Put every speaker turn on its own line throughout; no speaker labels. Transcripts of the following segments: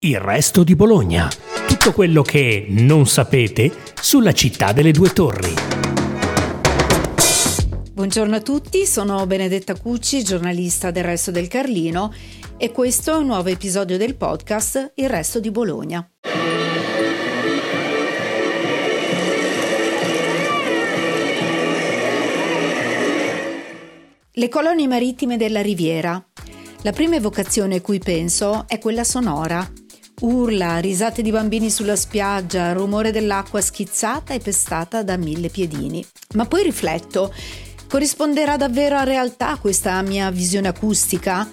Il resto di Bologna. Tutto quello che non sapete sulla città delle due torri.
Buongiorno a tutti, sono Benedetta Cucci, giornalista del Resto del Carlino e questo è un nuovo episodio del podcast Il Resto di Bologna. Le colonie marittime della Riviera. La prima evocazione a cui penso è quella sonora. Urla, risate di bambini sulla spiaggia, rumore dell'acqua schizzata e pestata da mille piedini. Ma poi rifletto, corrisponderà davvero a realtà questa mia visione acustica?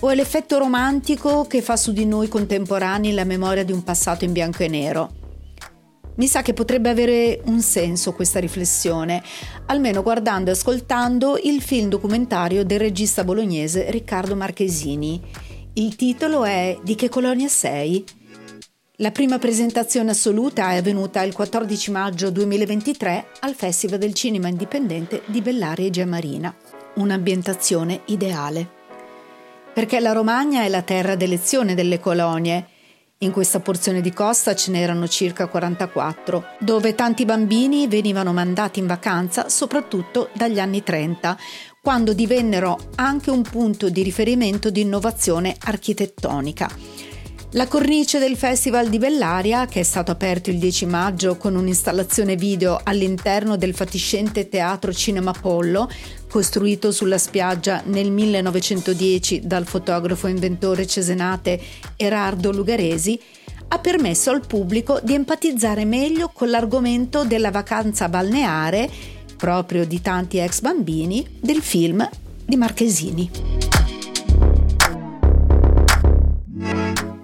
O è l'effetto romantico che fa su di noi contemporanei la memoria di un passato in bianco e nero? Mi sa che potrebbe avere un senso questa riflessione, almeno guardando e ascoltando il film documentario del regista bolognese Riccardo Marchesini. Il titolo è Di che colonia sei? La prima presentazione assoluta è avvenuta il 14 maggio 2023 al Festival del Cinema Indipendente di Bellaria e Giamarina, un'ambientazione ideale. Perché la Romagna è la terra d'elezione delle colonie in questa porzione di costa ce n'erano circa 44, dove tanti bambini venivano mandati in vacanza soprattutto dagli anni 30, quando divennero anche un punto di riferimento di innovazione architettonica. La cornice del Festival di Bellaria, che è stato aperto il 10 maggio con un'installazione video all'interno del fatiscente teatro Cinema Pollo, costruito sulla spiaggia nel 1910 dal fotografo inventore cesenate Erardo Lugaresi, ha permesso al pubblico di empatizzare meglio con l'argomento della vacanza balneare, proprio di tanti ex bambini, del film di Marchesini.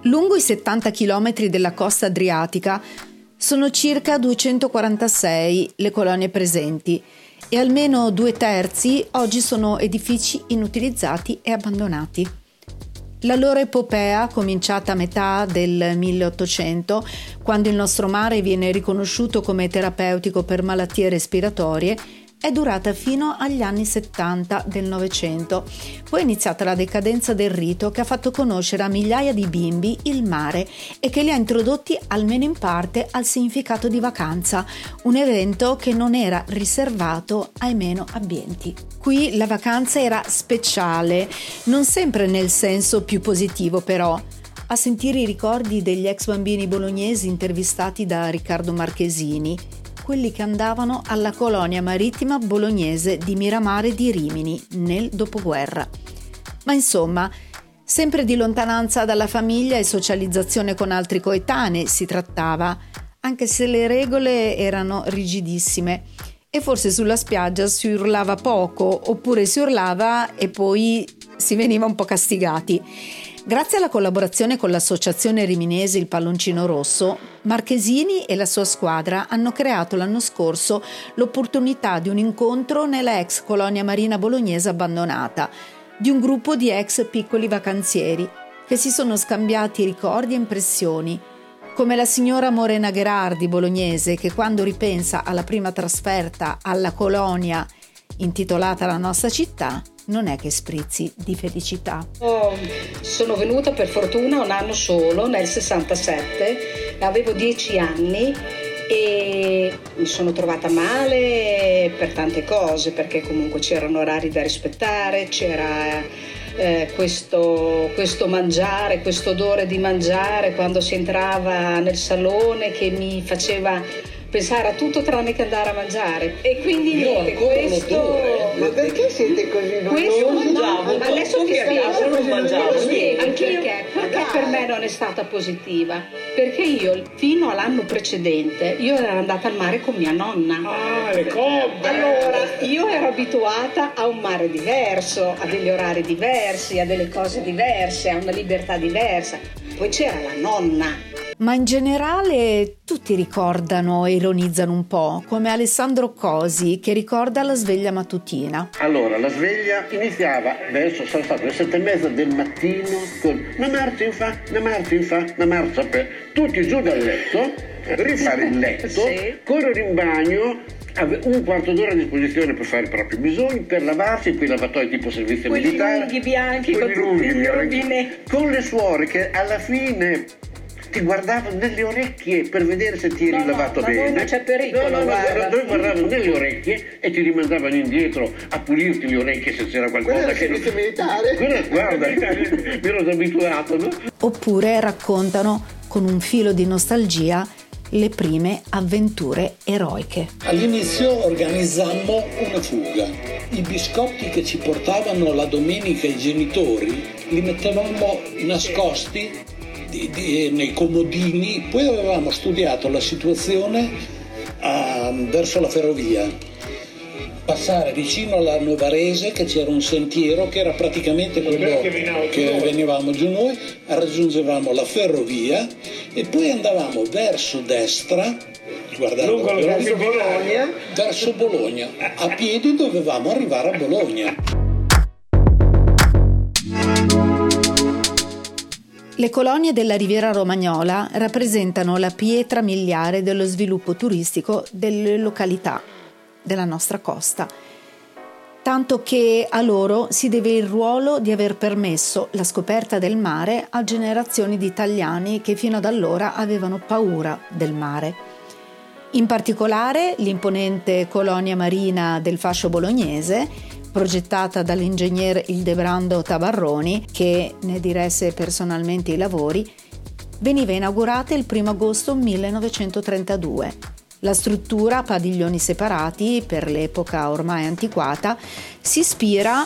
Lungo i 70 km della costa adriatica sono circa 246 le colonie presenti e almeno due terzi oggi sono edifici inutilizzati e abbandonati. La loro epopea, cominciata a metà del 1800, quando il nostro mare viene riconosciuto come terapeutico per malattie respiratorie, è durata fino agli anni 70 del Novecento. Poi è iniziata la decadenza del rito che ha fatto conoscere a migliaia di bimbi il mare e che li ha introdotti almeno in parte al significato di vacanza, un evento che non era riservato ai meno abbienti. Qui la vacanza era speciale, non sempre nel senso più positivo però. A sentire i ricordi degli ex bambini bolognesi intervistati da Riccardo Marchesini, quelli che andavano alla colonia marittima bolognese di Miramare di Rimini nel dopoguerra. Ma insomma, sempre di lontananza dalla famiglia e socializzazione con altri coetanei si trattava, anche se le regole erano rigidissime e forse sulla spiaggia si urlava poco oppure si urlava e poi si veniva un po' castigati. Grazie alla collaborazione con l'associazione riminese Il Palloncino Rosso, Marchesini e la sua squadra hanno creato l'anno scorso l'opportunità di un incontro nella ex colonia marina bolognese abbandonata, di un gruppo di ex piccoli vacanzieri che si sono scambiati ricordi e impressioni, come la signora Morena Gherardi bolognese che quando ripensa alla prima trasferta alla colonia intitolata La nostra città, non è che sprizzi di felicità.
Oh, sono venuta per fortuna un anno solo, nel 67, avevo dieci anni e mi sono trovata male per tante cose, perché comunque c'erano orari da rispettare, c'era eh, questo, questo, mangiare, questo odore di mangiare quando si entrava nel salone che mi faceva pensare a tutto tranne che andare a mangiare. E quindi
Io
niente,
questo...
Ma
perché siete così noiosi?
mangiavo, ma adesso ti spiego,
non mangiavo.
Te lo spiego
Anche io.
perché, perché per me non è stata positiva. Perché io fino all'anno precedente io ero andata al mare con mia nonna.
Ah, le cobbe!
Allora, io ero abituata a un mare diverso, a degli orari diversi, a delle cose diverse, a una libertà diversa. Poi c'era la nonna.
Ma in generale tutti ricordano e ironizzano un po', come Alessandro Cosi che ricorda la sveglia mattutina.
Allora, la sveglia iniziava verso, sono state le sette e mezza del mattino con una marcia in fa, una marcia in fa, una marcia per... Tutti giù dal letto, rifare il letto,
Sì.
correre in bagno, un quarto d'ora a disposizione per fare i propri bisogni, per lavarsi, quei lavatoi tipo servizio
Quelli
militare.
lunghi bianchi con tutti
lunghi
i
bianchi. Con le suore che alla fine ti guardavano nelle orecchie per vedere se ti eri
No, no,
lavato
noi
bene.
non c'è pericolo,
No, no, no,
guarda.
noi guardavano nelle orecchie e ti rimandavano indietro a pulirti le orecchie se c'era qualcosa
Quello
che non...
militare.
Quello, guarda, mi ero abituato, no?
Oppure raccontano con un filo di nostalgia le prime avventure eroiche.
All'inizio organizzammo una fuga. I biscotti che ci portavano la domenica i genitori li mettevamo nascosti di- di- nei comodini, poi avevamo studiato la situazione ah, verso la ferrovia. Passare vicino alla Novarese che c'era un sentiero che era praticamente quello che venivamo giù noi, raggiungevamo la ferrovia e poi andavamo verso destra, guardando
Lungo
verso
Bologna.
verso Bologna. A piedi dovevamo arrivare a Bologna.
Le colonie della Riviera Romagnola rappresentano la pietra miliare dello sviluppo turistico delle località della nostra costa, tanto che a loro si deve il ruolo di aver permesso la scoperta del mare a generazioni di italiani che fino ad allora avevano paura del mare. In particolare l'imponente colonia marina del fascio bolognese, progettata dall'ingegner Ildebrando Tabarroni, che ne diresse personalmente i lavori, veniva inaugurata il 1 agosto 1932. La struttura a padiglioni separati, per l'epoca ormai antiquata, si ispira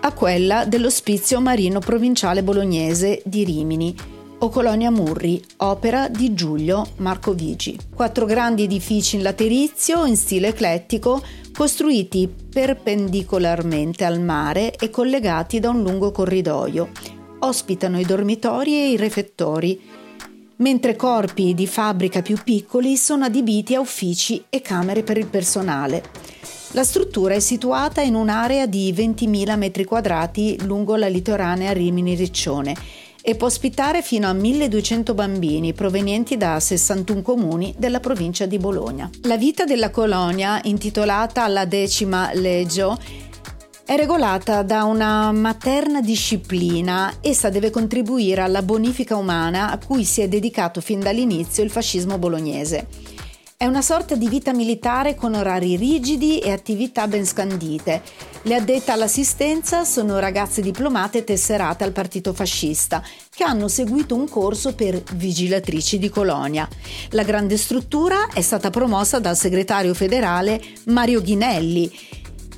a quella dell'Ospizio Marino Provinciale Bolognese di Rimini o Colonia Murri, opera di Giulio Marcovigi. Quattro grandi edifici in laterizio in stile eclettico, costruiti perpendicolarmente al mare e collegati da un lungo corridoio. Ospitano i dormitori e i refettori, mentre corpi di fabbrica più piccoli sono adibiti a uffici e camere per il personale. La struttura è situata in un'area di 20.000 m2 lungo la litoranea Rimini-Riccione e può ospitare fino a 1200 bambini provenienti da 61 comuni della provincia di Bologna. La vita della colonia, intitolata alla decima legio, è regolata da una materna disciplina. Essa deve contribuire alla bonifica umana a cui si è dedicato fin dall'inizio il fascismo bolognese. È una sorta di vita militare con orari rigidi e attività ben scandite. Le addette all'assistenza sono ragazze diplomate tesserate al partito fascista che hanno seguito un corso per vigilatrici di colonia. La grande struttura è stata promossa dal segretario federale Mario Ghinelli,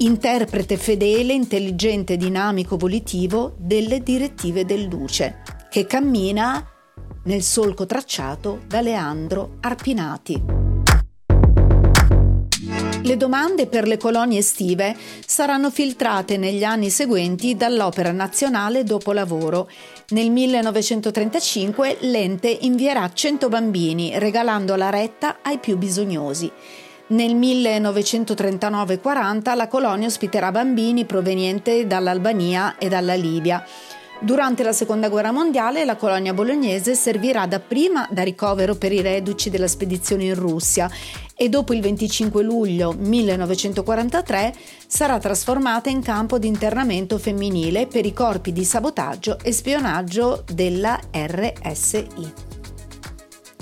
interprete fedele, intelligente, dinamico, volitivo delle direttive del Duce, che cammina nel solco tracciato da Leandro Arpinati. Le domande per le colonie estive saranno filtrate negli anni seguenti dall'Opera Nazionale Dopolavoro. Nel 1935 l'ente invierà 100 bambini regalando la retta ai più bisognosi. Nel 1939-40 la colonia ospiterà bambini provenienti dall'Albania e dalla Libia. Durante la seconda guerra mondiale la colonia bolognese servirà dapprima da ricovero per i reduci della spedizione in Russia e dopo il 25 luglio 1943 sarà trasformata in campo di internamento femminile per i corpi di sabotaggio e spionaggio della RSI.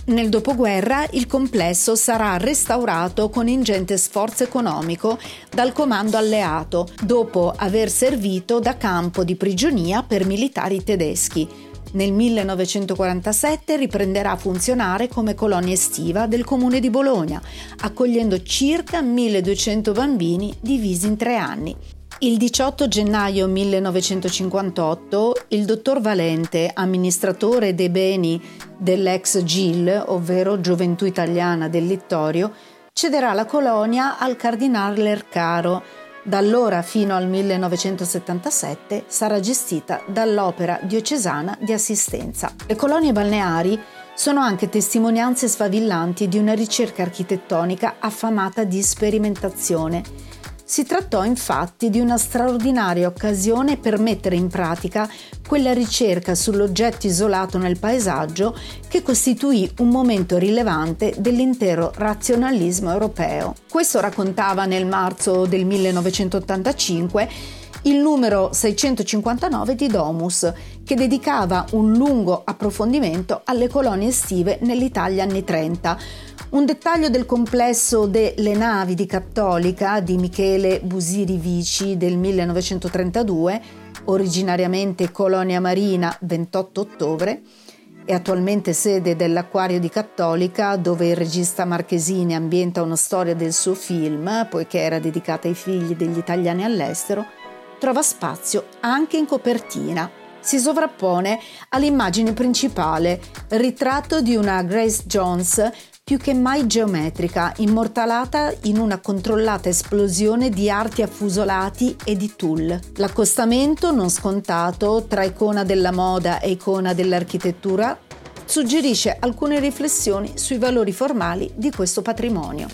Nel dopoguerra il complesso sarà restaurato con ingente sforzo economico dal comando alleato, dopo aver servito da campo di prigionia per militari tedeschi. Nel 1947 riprenderà a funzionare come colonia estiva del comune di Bologna, accogliendo circa 1200 bambini divisi in tre anni. Il 18 gennaio 1958 il dottor Valente, amministratore dei beni dell'ex GIL, ovvero Gioventù Italiana del Littorio, cederà la colonia al cardinale Lercaro. Da allora fino al 1977 sarà gestita dall'Opera Diocesana di Assistenza. Le colonie balneari sono anche testimonianze sfavillanti di una ricerca architettonica affamata di sperimentazione. Si trattò infatti di una straordinaria occasione per mettere in pratica quella ricerca sull'oggetto isolato nel paesaggio che costituì un momento rilevante dell'intero razionalismo europeo. Questo raccontava nel marzo del 1985 il numero 659 di Domus, che dedicava un lungo approfondimento alle colonie estive nell'Italia anni 30. Un dettaglio del complesso delle navi di Cattolica di Michele Busiri Vici del 1932, originariamente colonia marina 28 ottobre, è attualmente sede dell'Acquario di Cattolica, dove il regista Marchesini ambienta una storia del suo film, poiché era dedicata ai figli degli italiani all'estero, trova spazio anche in copertina. Si sovrappone all'immagine principale, ritratto di una Grace Jones più che mai geometrica, immortalata in una controllata esplosione di arti affusolati e di tulle. L'accostamento non scontato tra icona della moda e icona dell'architettura suggerisce alcune riflessioni sui valori formali di questo patrimonio.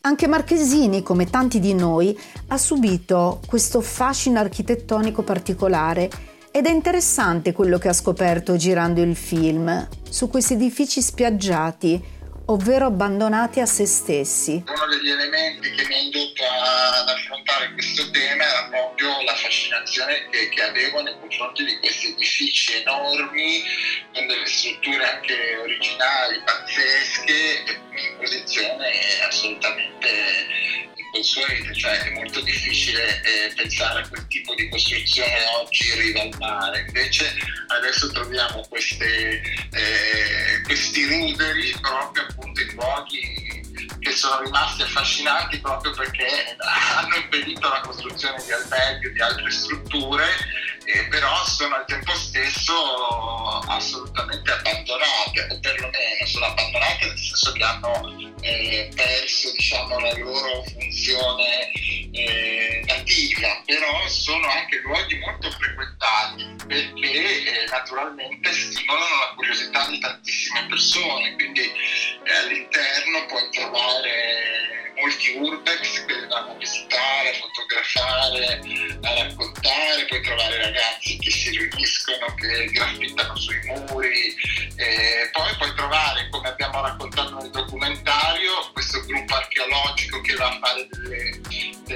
Anche Marchesini, come tanti di noi, ha subito questo fascino architettonico particolare ed è interessante quello che ha scoperto girando il film su questi edifici spiaggiati ovvero abbandonati a se stessi.
Uno degli elementi che mi ha indotto ad affrontare questo tema era proprio la fascinazione che, che avevo nei confronti di questi edifici enormi, con delle strutture anche originali, pazzesche, in posizione assolutamente inconsuete, cioè è molto difficile eh, pensare a quel tipo di costruzione oggi in riva al mare, invece adesso troviamo queste, eh, questi ruderi proprio appunto in luoghi che sono rimasti affascinanti proprio perché hanno impedito la costruzione di alberghi o di altre strutture, eh, però sono al tempo stesso assolutamente abbandonate, o perlomeno sono abbandonate nel senso che hanno eh, perso diciamo, la loro funzione eh, nativa, però sono anche luoghi molto frequentati perché eh, naturalmente stimolano la curiosità di tantissime persone, quindi eh, all'interno puoi trovare molti urbex che vanno a visitare, a fotografare, a raccontare, puoi trovare ragazzi che si riuniscono, che graffittano sui muri, poi puoi trovare, come abbiamo raccontato nel documentario, questo gruppo archeologico che va a fare delle,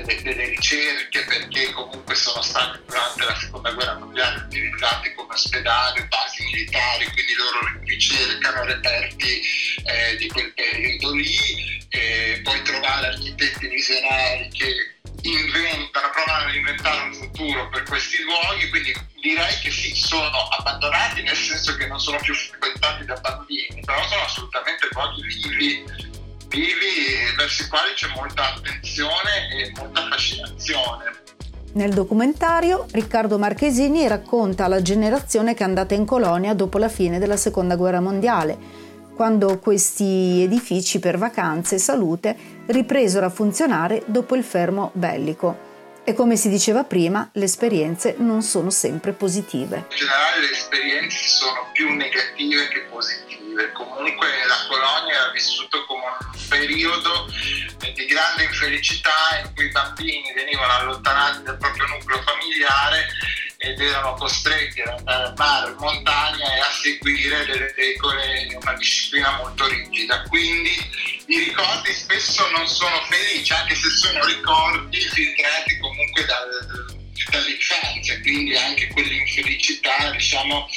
delle, delle ricerche perché comunque sono stati durante la seconda guerra mondiale utilizzati come ospedali, basi militari, quindi loro ricercano reperti eh, di quel periodo lì, eh, puoi trovare architetti visionari che inventano, provano ad inventare un futuro per questi luoghi, quindi direi che sì, sono abbandonati nel senso che non sono più frequentati da bambini, però sono assolutamente luoghi vivi, vivi i quali c'è molta attenzione e molta fascinazione.
Nel documentario Riccardo Marchesini racconta la generazione che è andata in colonia dopo la fine della Seconda Guerra Mondiale quando questi edifici per vacanze e salute ripresero a funzionare dopo il fermo bellico. E come si diceva prima, le esperienze non sono sempre positive.
In generale le esperienze sono più negative che positive. Comunque la colonia era vissuto come un periodo di grande infelicità in cui i bambini venivano allontanati dal proprio nucleo familiare ed erano costretti ad andare al mare, in montagna e a seguire delle regole e una disciplina molto rigida. Quindi i ricordi spesso non sono felici, anche se sono ricordi filtrati comunque dal, dall'infanzia, quindi anche quell'infelicità diciamo,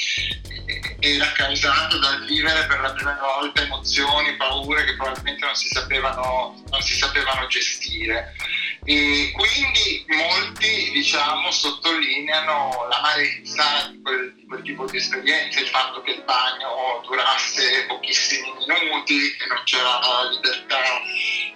era causata dal vivere per la prima volta emozioni, paure che probabilmente non si sapevano, non si sapevano gestire. E quindi molti diciamo, sottolineano l'amarezza di quel, di quel tipo di esperienza, il fatto che il bagno durasse pochissimi minuti, che non c'era libertà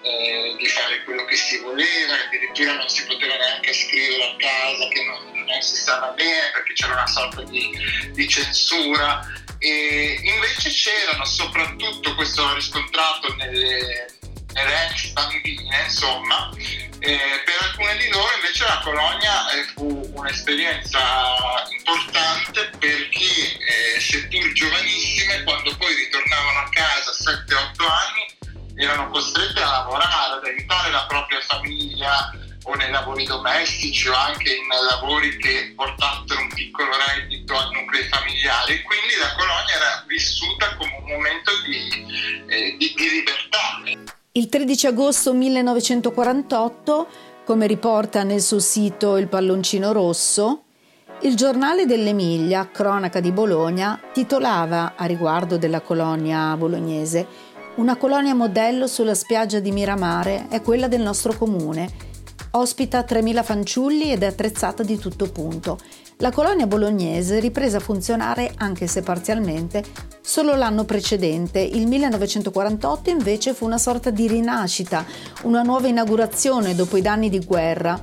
eh, di fare quello che si voleva, addirittura non si poteva neanche scrivere a casa, che non, non si stava bene perché c'era una sorta di, di censura. E invece c'erano soprattutto, questo l'ho riscontrato nelle, nelle ex bambine, insomma, eh, per alcune di loro invece la colonia eh, fu un'esperienza importante perché eh, seppur giovanissime quando poi ritornavano a casa a 7-8 anni erano costrette nei lavori domestici o anche in lavori che portassero un piccolo reddito al nucleo familiare quindi la colonia era vissuta come un momento di, eh, di, di libertà.
Il 13 agosto 1948 Come riporta nel suo sito Il Palloncino Rosso, il giornale dell'Emilia, cronaca di Bologna, titolava a riguardo della colonia bolognese Una colonia modello sulla spiaggia di Miramare è quella del nostro comune. Ospita 3.000 fanciulli ed è attrezzata di tutto punto. La colonia bolognese riprese a funzionare, anche se parzialmente, solo l'anno precedente. Il 1948 invece fu una sorta di rinascita, una nuova inaugurazione dopo i danni di guerra.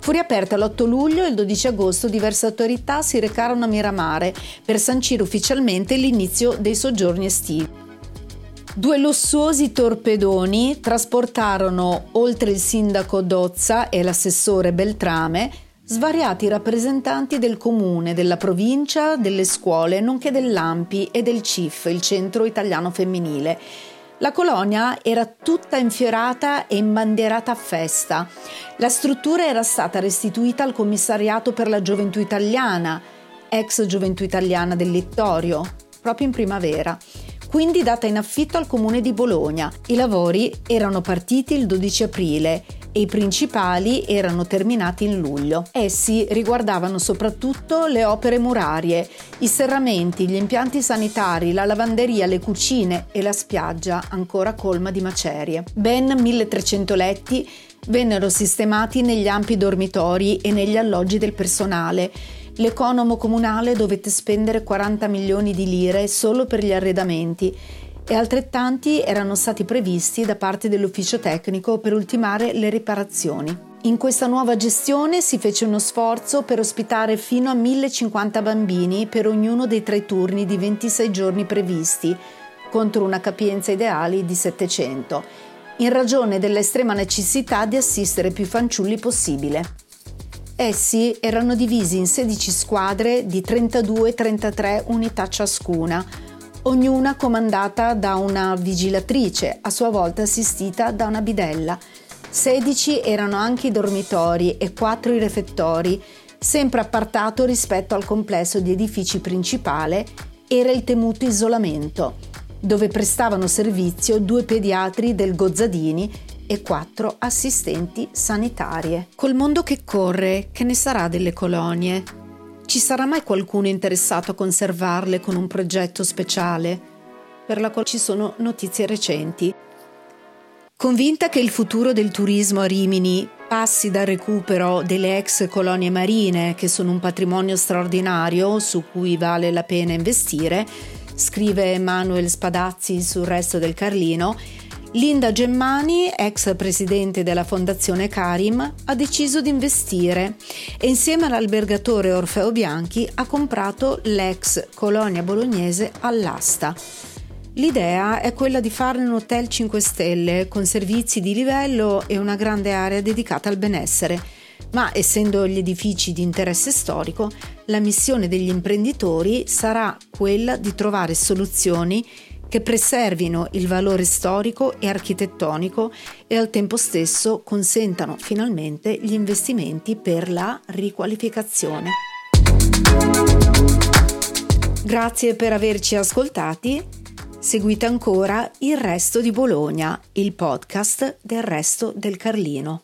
Fu riaperta l'8 luglio e il 12 agosto diverse autorità si recarono a Miramare per sancire ufficialmente l'inizio dei soggiorni estivi. Due lussuosi torpedoni trasportarono, oltre il sindaco Dozza e l'assessore Beltrame, svariati rappresentanti del comune, della provincia, delle scuole, nonché dell'AMPI e del CIF, il Centro Italiano Femminile, la colonia era tutta infiorata e imbandierata a festa. La struttura era stata restituita al Commissariato per la Gioventù Italiana, ex Gioventù Italiana del Littorio, proprio in primavera quindi data in affitto al comune di Bologna. I lavori erano partiti il 12 aprile e i principali erano terminati in luglio. Essi riguardavano soprattutto le opere murarie, i serramenti, gli impianti sanitari, la lavanderia, le cucine e la spiaggia ancora colma di macerie. Ben 1300 letti vennero sistemati negli ampi dormitori e negli alloggi del personale. L'economo comunale dovette spendere 40 milioni di lire solo per gli arredamenti e altrettanti erano stati previsti da parte dell'ufficio tecnico per ultimare le riparazioni. In questa nuova gestione si fece uno sforzo per ospitare fino a 1050 bambini per ognuno dei tre turni di 26 giorni previsti, contro una capienza ideale di 700, in ragione dell'estrema necessità di assistere più fanciulli possibile. Essi erano divisi in 16 squadre di 32-33 unità ciascuna, ognuna comandata da una vigilatrice, a sua volta assistita da una bidella. 16 erano anche i dormitori e 4 i refettori, sempre appartato rispetto al complesso di edifici principale era il temuto isolamento, dove prestavano servizio due pediatri del Gozzadini e quattro assistenti sanitarie. Col mondo che corre, che ne sarà delle colonie? Ci sarà mai qualcuno interessato a conservarle con un progetto speciale? Per la quale ci sono notizie recenti. Convinta che il futuro del turismo a Rimini passi dal recupero delle ex colonie marine, che sono un patrimonio straordinario su cui vale la pena investire, scrive Manuel Spadazzi sul resto del Carlino, Linda Gemmani, ex presidente della fondazione Karim, ha deciso di investire e insieme all'albergatore Orfeo Bianchi ha comprato l'ex colonia bolognese all'asta. L'idea è quella di farne un hotel 5 stelle con servizi di livello e una grande area dedicata al benessere, ma essendo gli edifici di interesse storico, la missione degli imprenditori sarà quella di trovare soluzioni che preservino il valore storico e architettonico e al tempo stesso consentano finalmente gli investimenti per la riqualificazione. Grazie per averci ascoltati. Seguite ancora Il Resto di Bologna, il podcast del Resto del Carlino.